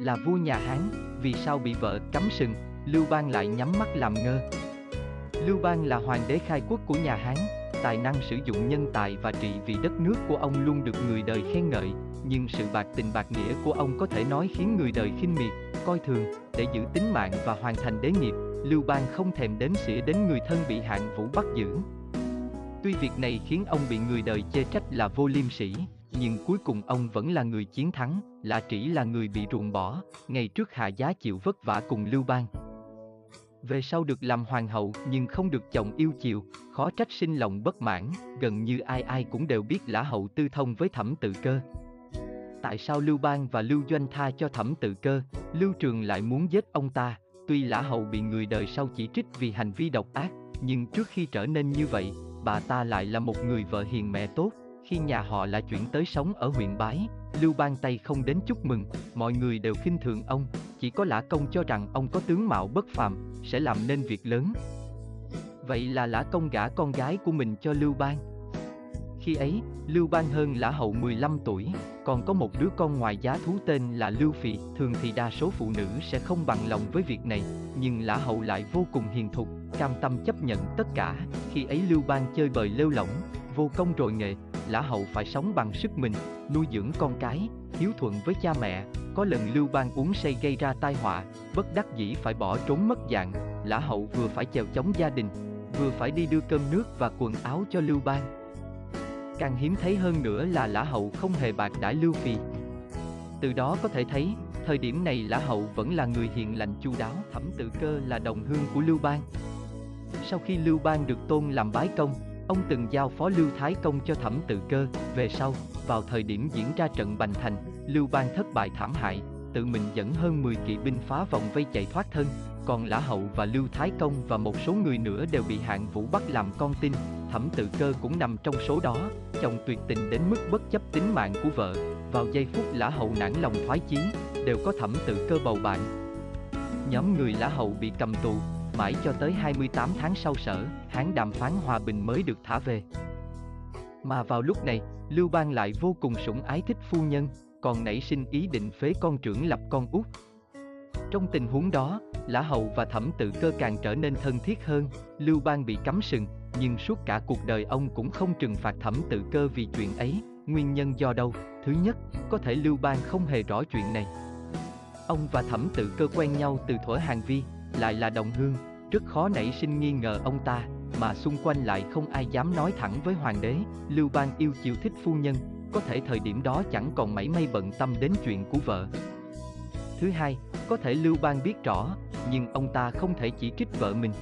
Là vua nhà Hán, vì sao bị vợ cắm sừng, Lưu Bang lại nhắm mắt làm ngơ. Lưu Bang là hoàng đế khai quốc của nhà Hán, tài năng sử dụng nhân tài và trị vì đất nước của ông luôn được người đời khen ngợi, nhưng sự bạc tình bạc nghĩa của ông có thể nói khiến người đời khinh miệt, coi thường, để giữ tính mạng và hoàn thành đế nghiệp, Lưu Bang không thèm đếm xỉa đến người thân bị hạng vũ bắt giữ. Tuy việc này khiến ông bị người đời chê trách là vô liêm sỉ, nhưng cuối cùng ông vẫn là người chiến thắng, Lã Trĩ là người bị ruồng bỏ, ngày trước hạ giá chịu vất vả cùng Lưu Bang. Về sau được làm hoàng hậu nhưng không được chồng yêu chiều, khó trách sinh lòng bất mãn, gần như ai ai cũng đều biết lã hậu tư thông với thẩm tự cơ. Tại sao Lưu Bang và Lưu Doanh tha cho thẩm tự cơ, Lưu Trường lại muốn giết ông ta, tuy lã hậu bị người đời sau chỉ trích vì hành vi độc ác, nhưng trước khi trở nên như vậy, bà ta lại là một người vợ hiền mẹ tốt, khi nhà họ là chuyển tới sống ở huyện Bái, Lưu Bang Tây không đến chúc mừng, mọi người đều khinh thường ông, chỉ có Lã Công cho rằng ông có tướng mạo bất phàm, sẽ làm nên việc lớn. Vậy là Lã Công gả con gái của mình cho Lưu Bang. Khi ấy, Lưu Bang hơn Lã Hậu 15 tuổi, còn có một đứa con ngoài giá thú tên là Lưu Phị, thường thì đa số phụ nữ sẽ không bằng lòng với việc này, nhưng Lã Hậu lại vô cùng hiền thục, cam tâm chấp nhận tất cả, khi ấy Lưu Bang chơi bời lêu lỏng, vô công rồi nghệ, Lã Hậu phải sống bằng sức mình, nuôi dưỡng con cái, hiếu thuận với cha mẹ. Có lần Lưu Bang uống say gây ra tai họa, bất đắc dĩ phải bỏ trốn mất dạng. Lã Hậu vừa phải chèo chống gia đình, vừa phải đi đưa cơm nước và quần áo cho Lưu Bang. Càng hiếm thấy hơn nữa là Lã Hậu không hề bạc đãi Lưu Phì. Từ đó có thể thấy, thời điểm này Lã Hậu vẫn là người hiền lành chu đáo. Thẩm Tự Cơ là đồng hương của Lưu Bang. Sau khi Lưu Bang được tôn làm bái công, Ông từng giao phó Lưu Thái Công cho thẩm tự cơ, về sau, vào thời điểm diễn ra trận Bành Thành, Lưu Bang thất bại thảm hại, tự mình dẫn hơn 10 kỵ binh phá vòng vây chạy thoát thân, còn Lã Hậu và Lưu Thái Công và một số người nữa đều bị hạng vũ bắt làm con tin, thẩm tự cơ cũng nằm trong số đó, chồng tuyệt tình đến mức bất chấp tính mạng của vợ, vào giây phút Lã Hậu nản lòng thoái chí, đều có thẩm tự cơ bầu bạn. Nhóm người Lã Hậu bị cầm tù, mãi cho tới 28 tháng sau sở, Hán đàm phán hòa bình mới được thả về. Mà vào lúc này, Lưu Bang lại vô cùng sủng ái thích phu nhân, còn nảy sinh ý định phế con trưởng lập con út. Trong tình huống đó, Lã Hậu và Thẩm Tự Cơ càng trở nên thân thiết hơn, Lưu Bang bị cắm sừng, nhưng suốt cả cuộc đời ông cũng không trừng phạt Thẩm Tự Cơ vì chuyện ấy, nguyên nhân do đâu? Thứ nhất, có thể Lưu Bang không hề rõ chuyện này. Ông và Thẩm Tự Cơ quen nhau từ thuở hàng vi, lại là đồng hương, rất khó nảy sinh nghi ngờ ông ta, mà xung quanh lại không ai dám nói thẳng với hoàng đế, Lưu Bang yêu chiều thích phu nhân, có thể thời điểm đó chẳng còn mảy may bận tâm đến chuyện của vợ. Thứ hai, có thể Lưu Bang biết rõ, nhưng ông ta không thể chỉ trích vợ mình.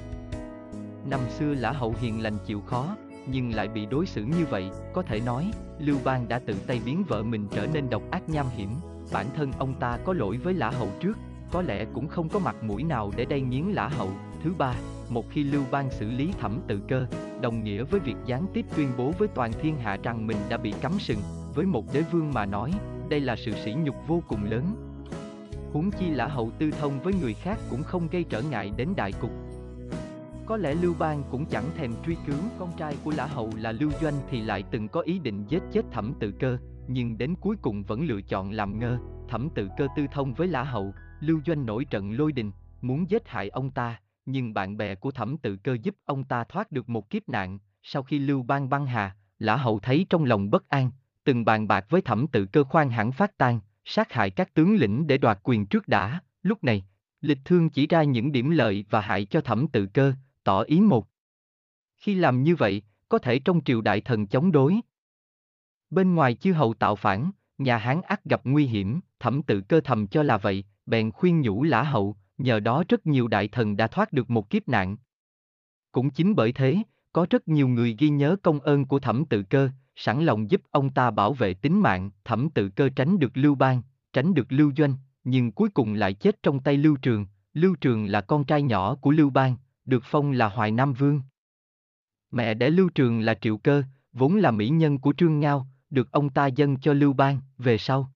Năm xưa lã hậu hiền lành chịu khó, nhưng lại bị đối xử như vậy, có thể nói, Lưu Bang đã tự tay biến vợ mình trở nên độc ác nham hiểm, bản thân ông ta có lỗi với lã hậu trước, có lẽ cũng không có mặt mũi nào để đay nghiến lã hậu. Thứ ba, một khi Lưu Bang xử lý thẩm tự cơ, đồng nghĩa với việc gián tiếp tuyên bố với toàn thiên hạ rằng mình đã bị cắm sừng, với một đế vương mà nói, đây là sự sỉ nhục vô cùng lớn. Huống chi lã hậu tư thông với người khác cũng không gây trở ngại đến đại cục. Có lẽ Lưu Bang cũng chẳng thèm truy cứu con trai của Lã Hậu là Lưu Doanh thì lại từng có ý định giết chết thẩm tự cơ, nhưng đến cuối cùng vẫn lựa chọn làm ngơ, thẩm tự cơ tư thông với Lã Hậu, Lưu Doanh nổi trận lôi đình, muốn giết hại ông ta, nhưng bạn bè của thẩm tự cơ giúp ông ta thoát được một kiếp nạn. Sau khi Lưu Bang băng hà, Lã Hậu thấy trong lòng bất an, từng bàn bạc với thẩm tự cơ khoan hẳn phát tan, sát hại các tướng lĩnh để đoạt quyền trước đã. Lúc này, lịch thương chỉ ra những điểm lợi và hại cho thẩm tự cơ, tỏ ý một. Khi làm như vậy, có thể trong triều đại thần chống đối. Bên ngoài chư hầu tạo phản, nhà Hán ắt gặp nguy hiểm, thẩm tự cơ thầm cho là vậy, bèn khuyên nhủ lã hậu, nhờ đó rất nhiều đại thần đã thoát được một kiếp nạn. Cũng chính bởi thế, có rất nhiều người ghi nhớ công ơn của thẩm tự cơ, sẵn lòng giúp ông ta bảo vệ tính mạng, thẩm tự cơ tránh được lưu bang, tránh được lưu doanh, nhưng cuối cùng lại chết trong tay lưu trường, lưu trường là con trai nhỏ của lưu bang, được phong là hoài nam vương. Mẹ đẻ lưu trường là triệu cơ, vốn là mỹ nhân của trương ngao, được ông ta dâng cho lưu bang, về sau.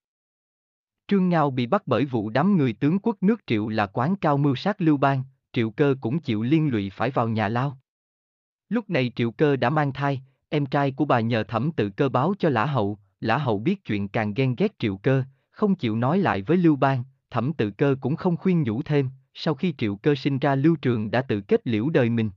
Trương Ngao bị bắt bởi vụ đám người tướng quốc nước Triệu là quán cao mưu sát Lưu Bang, Triệu Cơ cũng chịu liên lụy phải vào nhà lao. Lúc này Triệu Cơ đã mang thai, em trai của bà nhờ thẩm tự cơ báo cho Lã Hậu, Lã Hậu biết chuyện càng ghen ghét Triệu Cơ, không chịu nói lại với Lưu Bang, thẩm tự cơ cũng không khuyên nhủ thêm, sau khi triệu cơ sinh ra Lưu Trường đã tự kết liễu đời mình.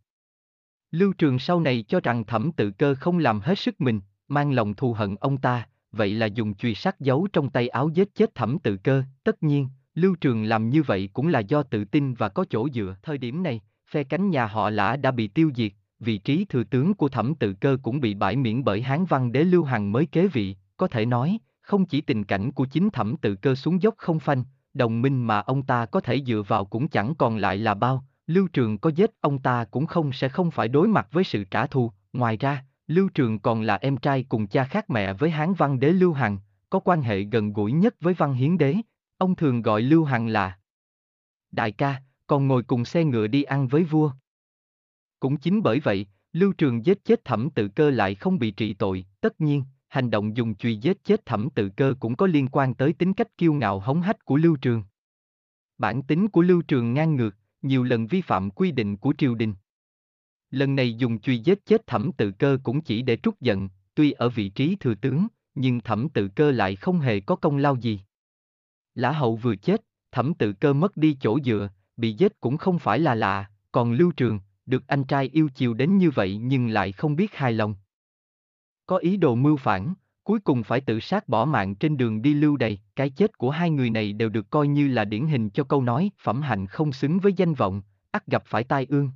Lưu Trường sau này cho rằng thẩm tự cơ không làm hết sức mình, mang lòng thù hận ông ta, vậy là dùng chùy sắt giấu trong tay áo giết chết thẩm tự cơ, tất nhiên, Lưu Trường làm như vậy cũng là do tự tin và có chỗ dựa. Thời điểm này, phe cánh nhà họ lã đã bị tiêu diệt, vị trí thừa tướng của thẩm tự cơ cũng bị bãi miễn bởi Hán văn đế Lưu Hằng mới kế vị, có thể nói, không chỉ tình cảnh của chính thẩm tự cơ xuống dốc không phanh, đồng minh mà ông ta có thể dựa vào cũng chẳng còn lại là bao, Lưu Trường có giết ông ta cũng không sẽ không phải đối mặt với sự trả thù, ngoài ra, Lưu Trường còn là em trai cùng cha khác mẹ với Hán Văn Đế Lưu Hằng, có quan hệ gần gũi nhất với Văn Hiến Đế, ông thường gọi Lưu Hằng là Đại ca, còn ngồi cùng xe ngựa đi ăn với vua. Cũng chính bởi vậy, Lưu Trường giết chết thẩm tự cơ lại không bị trị tội, tất nhiên, hành động dùng chùy giết chết thẩm tự cơ cũng có liên quan tới tính cách kiêu ngạo hống hách của Lưu Trường. Bản tính của Lưu Trường ngang ngược, nhiều lần vi phạm quy định của triều đình. Lần này dùng truy giết chết thẩm tự cơ cũng chỉ để trút giận, tuy ở vị trí thừa tướng, nhưng thẩm tự cơ lại không hề có công lao gì. Lã hậu vừa chết, thẩm tự cơ mất đi chỗ dựa, bị giết cũng không phải là lạ, còn Lưu Trường, được anh trai yêu chiều đến như vậy nhưng lại không biết hài lòng. Có ý đồ mưu phản, cuối cùng phải tự sát bỏ mạng trên đường đi lưu đầy, cái chết của hai người này đều được coi như là điển hình cho câu nói phẩm hạnh không xứng với danh vọng, ắt gặp phải tai ương.